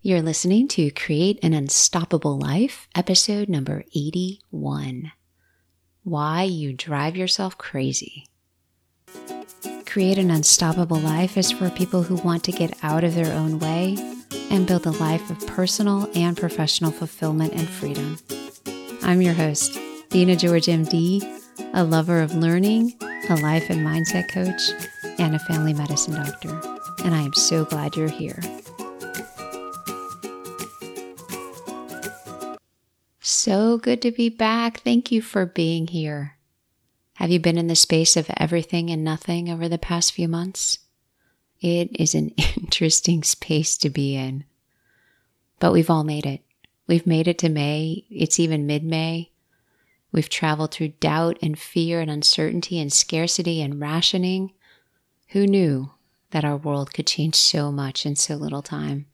You're listening to Create an Unstoppable Life, episode number 81 Why You Drive Yourself Crazy. Create an Unstoppable Life is for people who want to get out of their own way and build a life of personal and professional fulfillment and freedom. I'm your host, Dina George MD, a lover of learning, a life and mindset coach, and a family medicine doctor. And I am so glad you're here. So good to be back. Thank you for being here. Have you been in the space of everything and nothing over the past few months? It is an interesting space to be in. But we've all made it. We've made it to May. It's even mid May. We've traveled through doubt and fear and uncertainty and scarcity and rationing. Who knew that our world could change so much in so little time?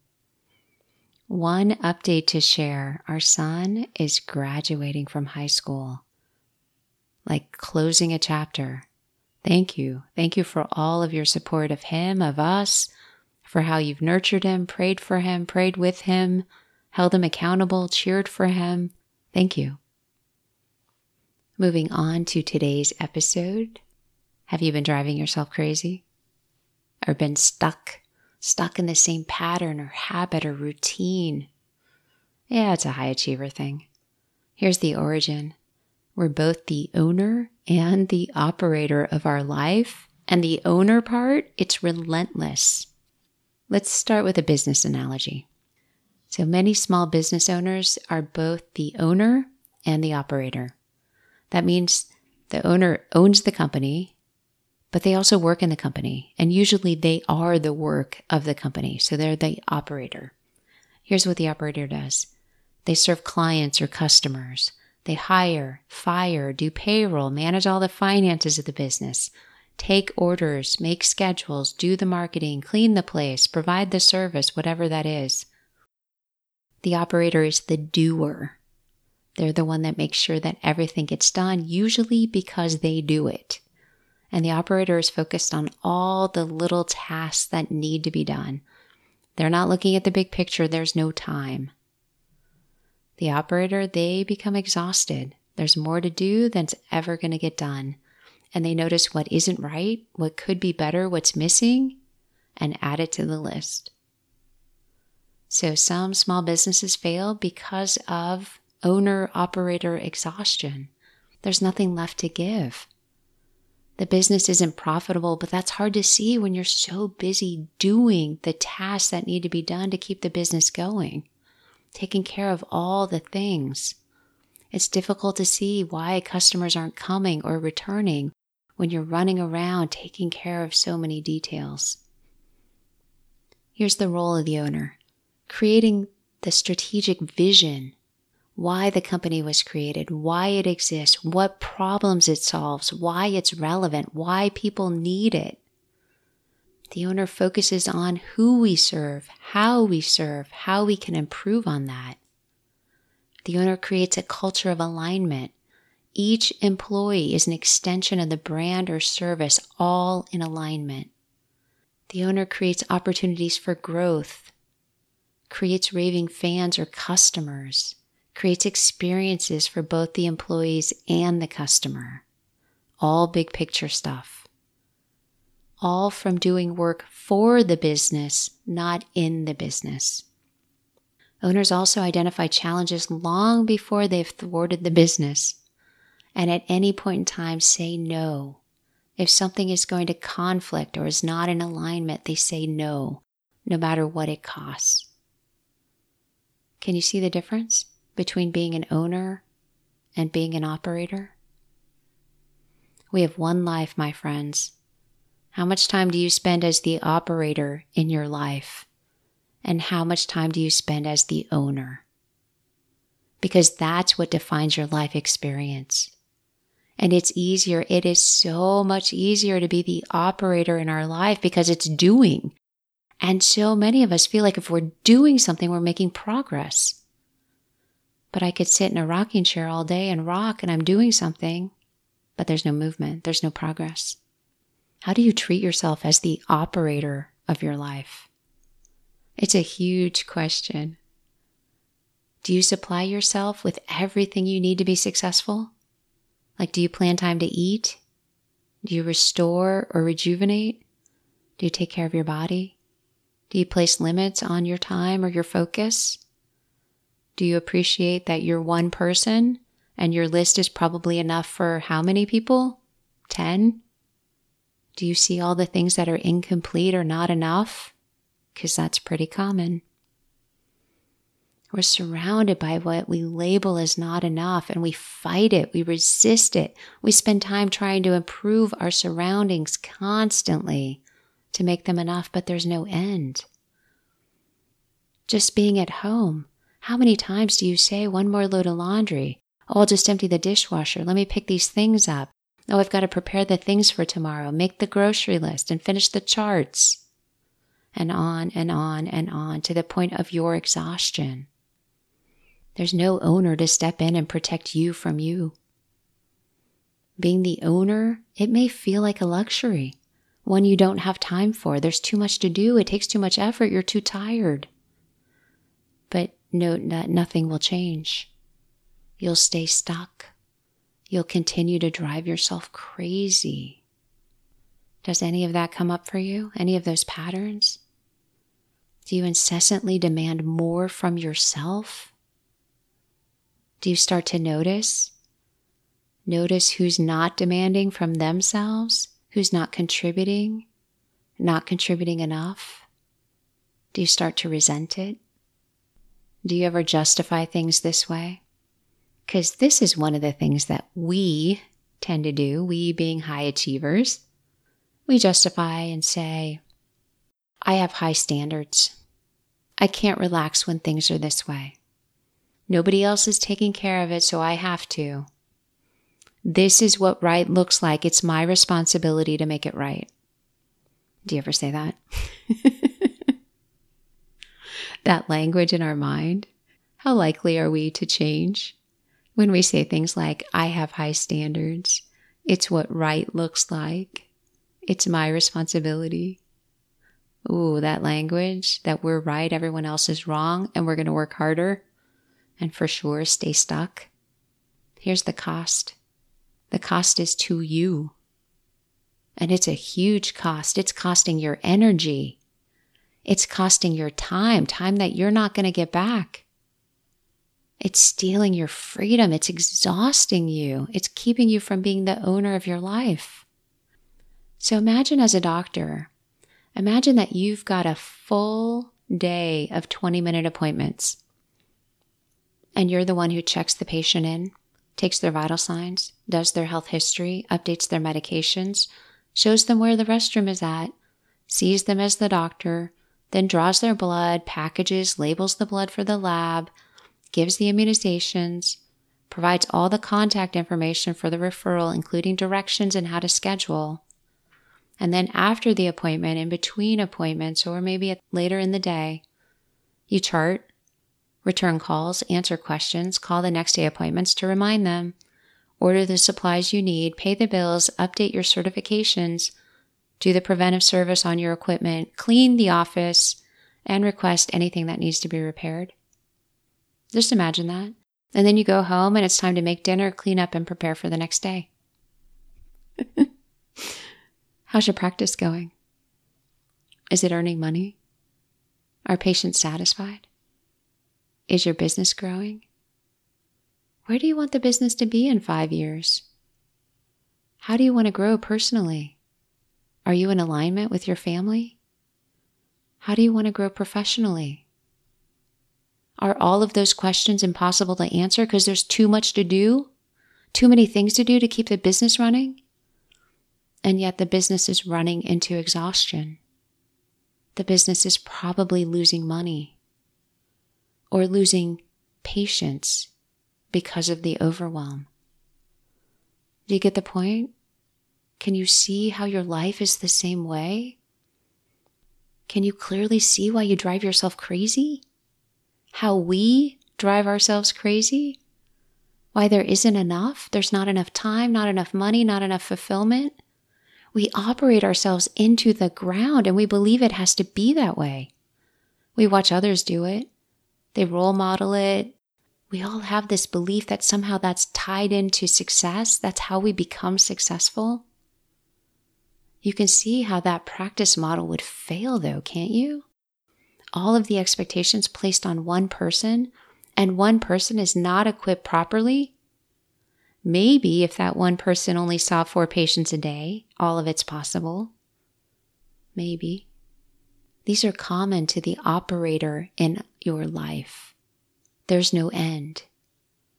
One update to share our son is graduating from high school, like closing a chapter. Thank you. Thank you for all of your support of him, of us, for how you've nurtured him, prayed for him, prayed with him, held him accountable, cheered for him. Thank you. Moving on to today's episode. Have you been driving yourself crazy? Or been stuck stuck in the same pattern or habit or routine. Yeah, it's a high achiever thing. Here's the origin we're both the owner and the operator of our life. And the owner part, it's relentless. Let's start with a business analogy. So many small business owners are both the owner and the operator. That means the owner owns the company but they also work in the company. And usually they are the work of the company. So they're the operator. Here's what the operator does they serve clients or customers. They hire, fire, do payroll, manage all the finances of the business, take orders, make schedules, do the marketing, clean the place, provide the service, whatever that is. The operator is the doer. They're the one that makes sure that everything gets done, usually because they do it and the operator is focused on all the little tasks that need to be done. They're not looking at the big picture, there's no time. The operator, they become exhausted. There's more to do than's ever going to get done. And they notice what isn't right, what could be better, what's missing, and add it to the list. So some small businesses fail because of owner operator exhaustion. There's nothing left to give the business isn't profitable, but that's hard to see when you're so busy doing the tasks that need to be done to keep the business going, taking care of all the things. It's difficult to see why customers aren't coming or returning when you're running around taking care of so many details. Here's the role of the owner creating the strategic vision why the company was created, why it exists, what problems it solves, why it's relevant, why people need it. The owner focuses on who we serve, how we serve, how we can improve on that. The owner creates a culture of alignment. Each employee is an extension of the brand or service, all in alignment. The owner creates opportunities for growth, creates raving fans or customers creates experiences for both the employees and the customer. All big picture stuff. All from doing work for the business, not in the business. Owners also identify challenges long before they've thwarted the business. And at any point in time, say no. If something is going to conflict or is not in alignment, they say no, no matter what it costs. Can you see the difference? Between being an owner and being an operator? We have one life, my friends. How much time do you spend as the operator in your life? And how much time do you spend as the owner? Because that's what defines your life experience. And it's easier, it is so much easier to be the operator in our life because it's doing. And so many of us feel like if we're doing something, we're making progress but I could sit in a rocking chair all day and rock and I'm doing something, but there's no movement, there's no progress. How do you treat yourself as the operator of your life? It's a huge question. Do you supply yourself with everything you need to be successful? Like, do you plan time to eat? Do you restore or rejuvenate? Do you take care of your body? Do you place limits on your time or your focus? Do you appreciate that you're one person and your list is probably enough for how many people? 10? Do you see all the things that are incomplete or not enough? Because that's pretty common. We're surrounded by what we label as not enough and we fight it, we resist it. We spend time trying to improve our surroundings constantly to make them enough, but there's no end. Just being at home, how many times do you say one more load of laundry? Oh, I'll just empty the dishwasher. Let me pick these things up. Oh, I've got to prepare the things for tomorrow, make the grocery list, and finish the charts. And on and on and on to the point of your exhaustion. There's no owner to step in and protect you from you. Being the owner, it may feel like a luxury, one you don't have time for. There's too much to do, it takes too much effort, you're too tired. But note that nothing will change. You'll stay stuck. You'll continue to drive yourself crazy. Does any of that come up for you? Any of those patterns? Do you incessantly demand more from yourself? Do you start to notice? Notice who's not demanding from themselves, who's not contributing, not contributing enough. Do you start to resent it? Do you ever justify things this way? Because this is one of the things that we tend to do, we being high achievers. We justify and say, I have high standards. I can't relax when things are this way. Nobody else is taking care of it, so I have to. This is what right looks like. It's my responsibility to make it right. Do you ever say that? that language in our mind? How likely are we to change when we say things like, I have high standards? It's what right looks like. It's my responsibility. Ooh, that language that we're right, everyone else is wrong, and we're going to work harder and for sure stay stuck. Here's the cost the cost is to you. And it's a huge cost. It's costing your energy. It's costing your time, time that you're not going to get back. It's stealing your freedom. It's exhausting you. It's keeping you from being the owner of your life. So imagine as a doctor, imagine that you've got a full day of 20 minute appointments and you're the one who checks the patient in, takes their vital signs, does their health history, updates their medications, shows them where the restroom is at, sees them as the doctor, then draws their blood, packages, labels the blood for the lab, gives the immunizations, provides all the contact information for the referral, including directions and how to schedule. And then after the appointment, in between appointments, or maybe later in the day, you chart return calls, answer questions, call the next day appointments to remind them, order the supplies you need, pay the bills, update your certifications, do the preventive service on your equipment, clean the office, and request anything that needs to be repaired. Just imagine that. And then you go home and it's time to make dinner, clean up, and prepare for the next day. How's your practice going? Is it earning money? Are patients satisfied? Is your business growing? Where do you want the business to be in five years? How do you want to grow personally? Are you in alignment with your family? How do you want to grow professionally? Are all of those questions impossible to answer because there's too much to do? Too many things to do to keep the business running? And yet the business is running into exhaustion. The business is probably losing money or losing patients because of the overwhelm. Do you get the point? Can you see how your life is the same way? Can you clearly see why you drive yourself crazy? How we drive ourselves crazy? Why there isn't enough? There's not enough time, not enough money, not enough fulfillment. We operate ourselves into the ground and we believe it has to be that way. We watch others do it. They role model it. We all have this belief that somehow that's tied into success. That's how we become successful. You can see how that practice model would fail, though, can't you? All of the expectations placed on one person, and one person is not equipped properly. Maybe if that one person only saw four patients a day, all of it's possible. Maybe. These are common to the operator in your life. There's no end.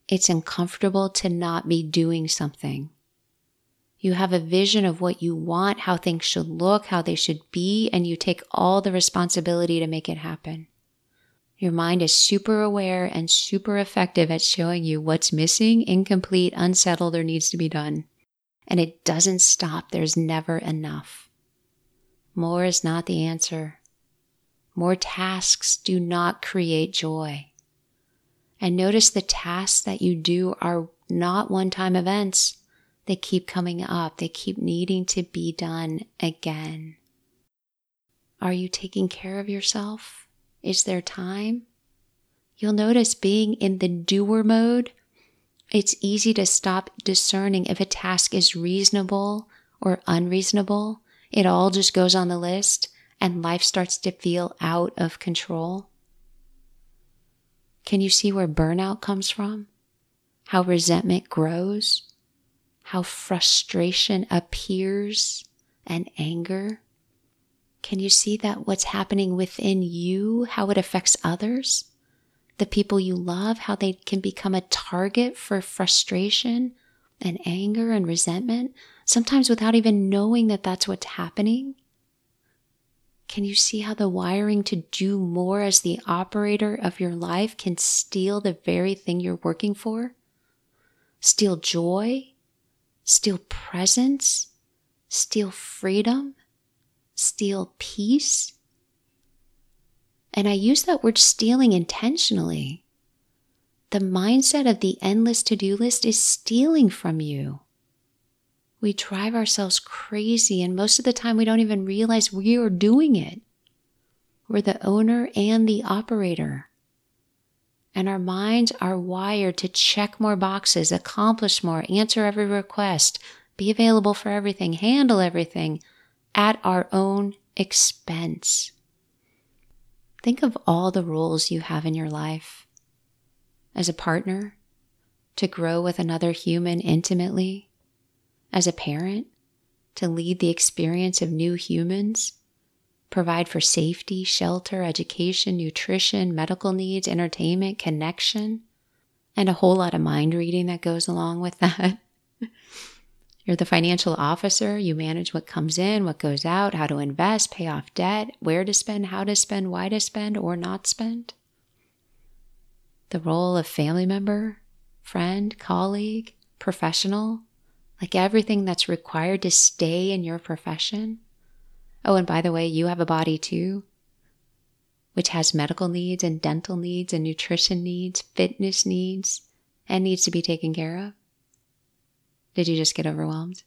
It's uncomfortable to not be doing something. You have a vision of what you want, how things should look, how they should be, and you take all the responsibility to make it happen. Your mind is super aware and super effective at showing you what's missing, incomplete, unsettled, or needs to be done. And it doesn't stop. There's never enough. More is not the answer. More tasks do not create joy. And notice the tasks that you do are not one time events. They keep coming up. They keep needing to be done again. Are you taking care of yourself? Is there time? You'll notice being in the doer mode, it's easy to stop discerning if a task is reasonable or unreasonable. It all just goes on the list and life starts to feel out of control? Can you see where burnout comes from? How resentment grows? How frustration appears and anger? Can you see that what's happening within you, how it affects others? The people you love, how they can become a target for frustration and anger and resentment, sometimes without even knowing that that's what's happening? Can you see how the wiring to do more as the operator of your life can steal the very thing you're working for? Steal joy, steal presence, steal freedom, steal peace. And I use that word stealing intentionally. The mindset of the endless to do list is stealing from you we drive ourselves crazy, and most of the time we don't even realize we are doing it. We're the owner and the operator. And our minds are wired to check more boxes, accomplish more, answer every request, be available for everything, handle everything at our own expense. Think of all the roles you have in your life as a partner, to grow with another human intimately, as a parent to lead the experience of new humans, provide for safety, shelter, education, nutrition, medical needs, entertainment, connection, and a whole lot of mind reading that goes along with that. You're the financial officer. You manage what comes in, what goes out, how to invest, pay off debt, where to spend, how to spend, why to spend or not spend. The role of family member, friend, colleague, professional, like everything that's required to stay in your profession. Oh, and by the way, you have a body too, which has medical needs and dental needs and nutrition needs, fitness needs, and needs to be taken care of. Did you just get overwhelmed?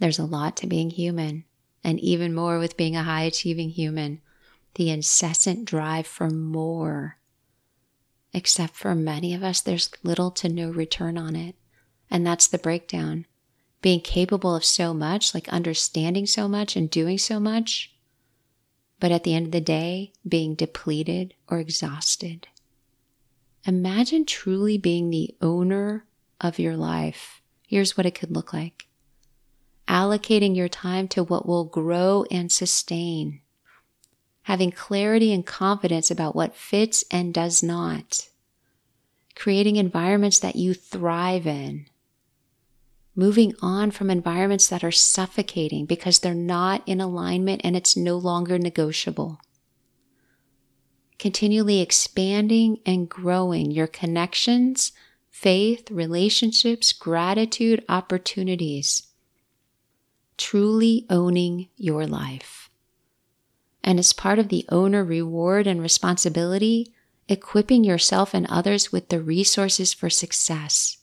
There's a lot to being human, and even more with being a high achieving human. The incessant drive for more. Except for many of us, there's little to no return on it. And that's the breakdown. Being capable of so much, like understanding so much and doing so much, but at the end of the day, being depleted or exhausted. Imagine truly being the owner of your life. Here's what it could look like allocating your time to what will grow and sustain, having clarity and confidence about what fits and does not, creating environments that you thrive in, moving on from environments that are suffocating because they're not in alignment and it's no longer negotiable. Continually expanding and growing your connections, faith, relationships, gratitude, opportunities. Truly owning your life. And as part of the owner reward and responsibility, equipping yourself and others with the resources for success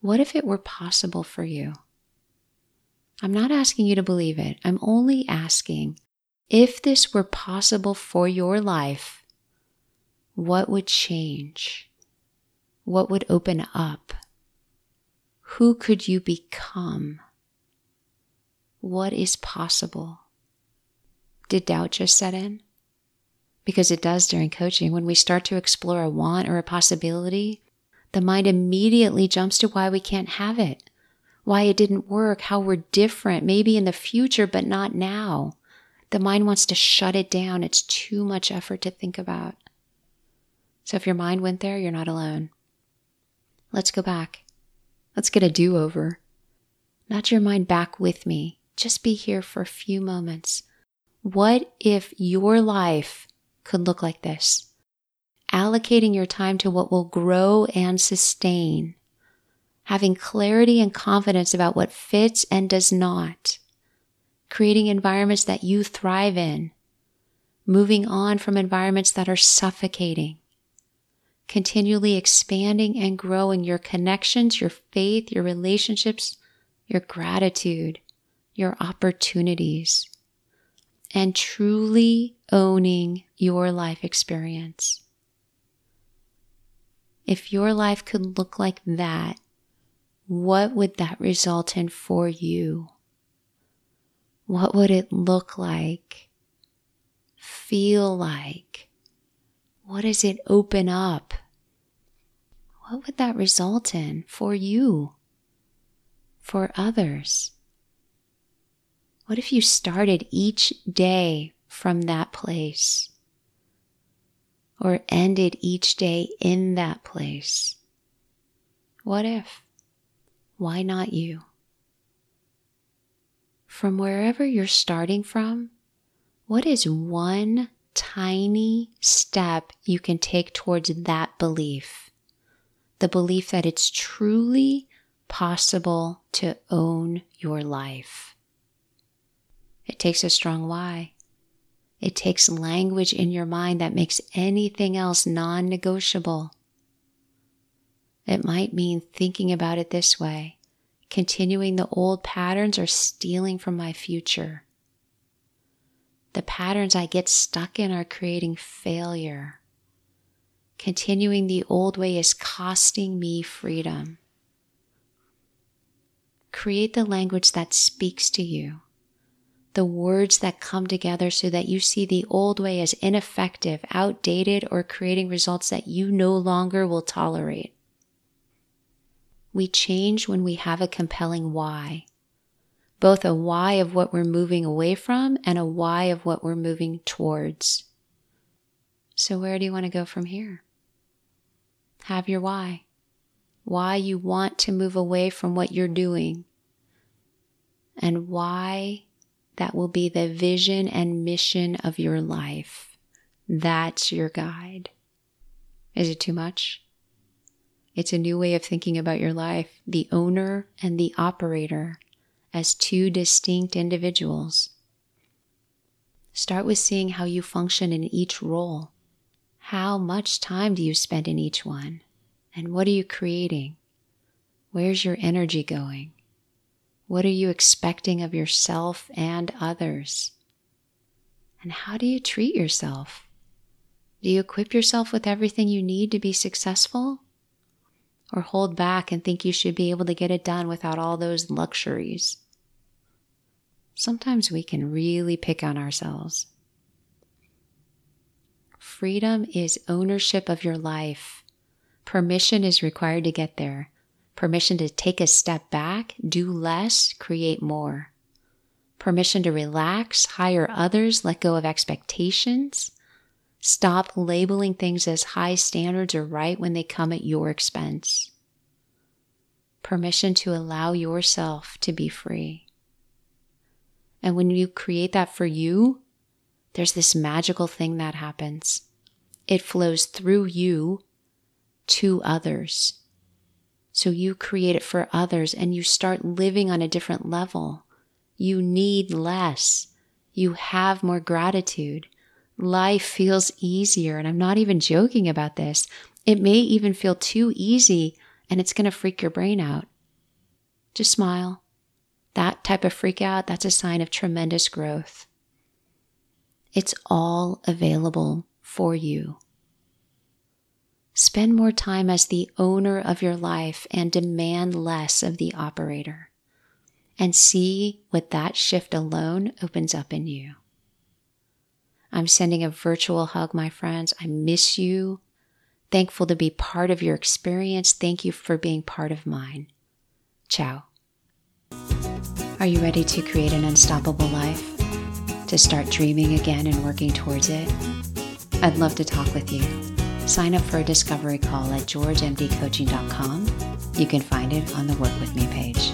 what if it were possible for you? I'm not asking you to believe it. I'm only asking If this were possible for your life, what would change? What would open up? Who could you become? What is possible? Did doubt just set in? Because it does during coaching. When we start to explore a want or a possibility, the mind immediately jumps to why we can't have it, why it didn't work, how we're different, maybe in the future, but not now. The mind wants to shut it down. It's too much effort to think about. So if your mind went there, you're not alone. Let's go back. Let's get a do over. Not your mind back with me. Just be here for a few moments. What if your life could look like this? Allocating your time to what will grow and sustain, having clarity and confidence about what fits and does not, creating environments that you thrive in, moving on from environments that are suffocating, continually expanding and growing your connections, your faith, your relationships, your gratitude, your opportunities, and truly owning your life experience. If your life could look like that, what would that result in for you? What would it look like? Feel like? What does it open up? What would that result in for you? For others? What if you started each day from that place? Or ended each day in that place? What if? Why not you? From wherever you're starting from, what is one tiny step you can take towards that belief? The belief that it's truly possible to own your life. It takes a strong why. It takes language in your mind that makes anything else non negotiable. It might mean thinking about it this way continuing the old patterns or stealing from my future. The patterns I get stuck in are creating failure. Continuing the old way is costing me freedom. Create the language that speaks to you the words that come together so that you see the old way as ineffective, outdated, or creating results that you no longer will tolerate. We change when we have a compelling why, both a why of what we're moving away from and a why of what we're moving towards. So, where do you want to go from here? Have your why. Why you want to move away from what you're doing, and why that will be the vision and mission of your life. That's your guide. Is it too much? It's a new way of thinking about your life, the owner and the operator as two distinct individuals. Start with seeing how you function in each role. How much time do you spend in each one? And what are you creating? Where's your energy going? What are you expecting of yourself and others? And how do you treat yourself? Do you equip yourself with everything you need to be successful? Or hold back and think you should be able to get it done without all those luxuries? Sometimes we can really pick on ourselves. Freedom is ownership of your life. Permission is required to get there permission to take a step back, do less, create more. Permission to relax, hire others, let go of expectations. Stop labeling things as high standards or right when they come at your expense. Permission to allow yourself to be free. And when you create that for you, there's this magical thing that happens. It flows through you to others. So you create it for others and you start living on a different level. You need less. You have more gratitude. Life feels easier. And I'm not even joking about this. It may even feel too easy and it's going to freak your brain out. Just smile. That type of freak out, that's a sign of tremendous growth. It's all available for you. Spend more time as the owner of your life and demand less of the operator. And see what that shift alone opens up in you. I'm sending a virtual hug, my friends. I miss you. Thankful to be part of your experience. Thank you for being part of mine. Ciao. Are you ready to create an unstoppable life? To start dreaming again and working towards it? I'd love to talk with you. Sign up for a discovery call at georgemdcoaching.com. You can find it on the Work With Me page.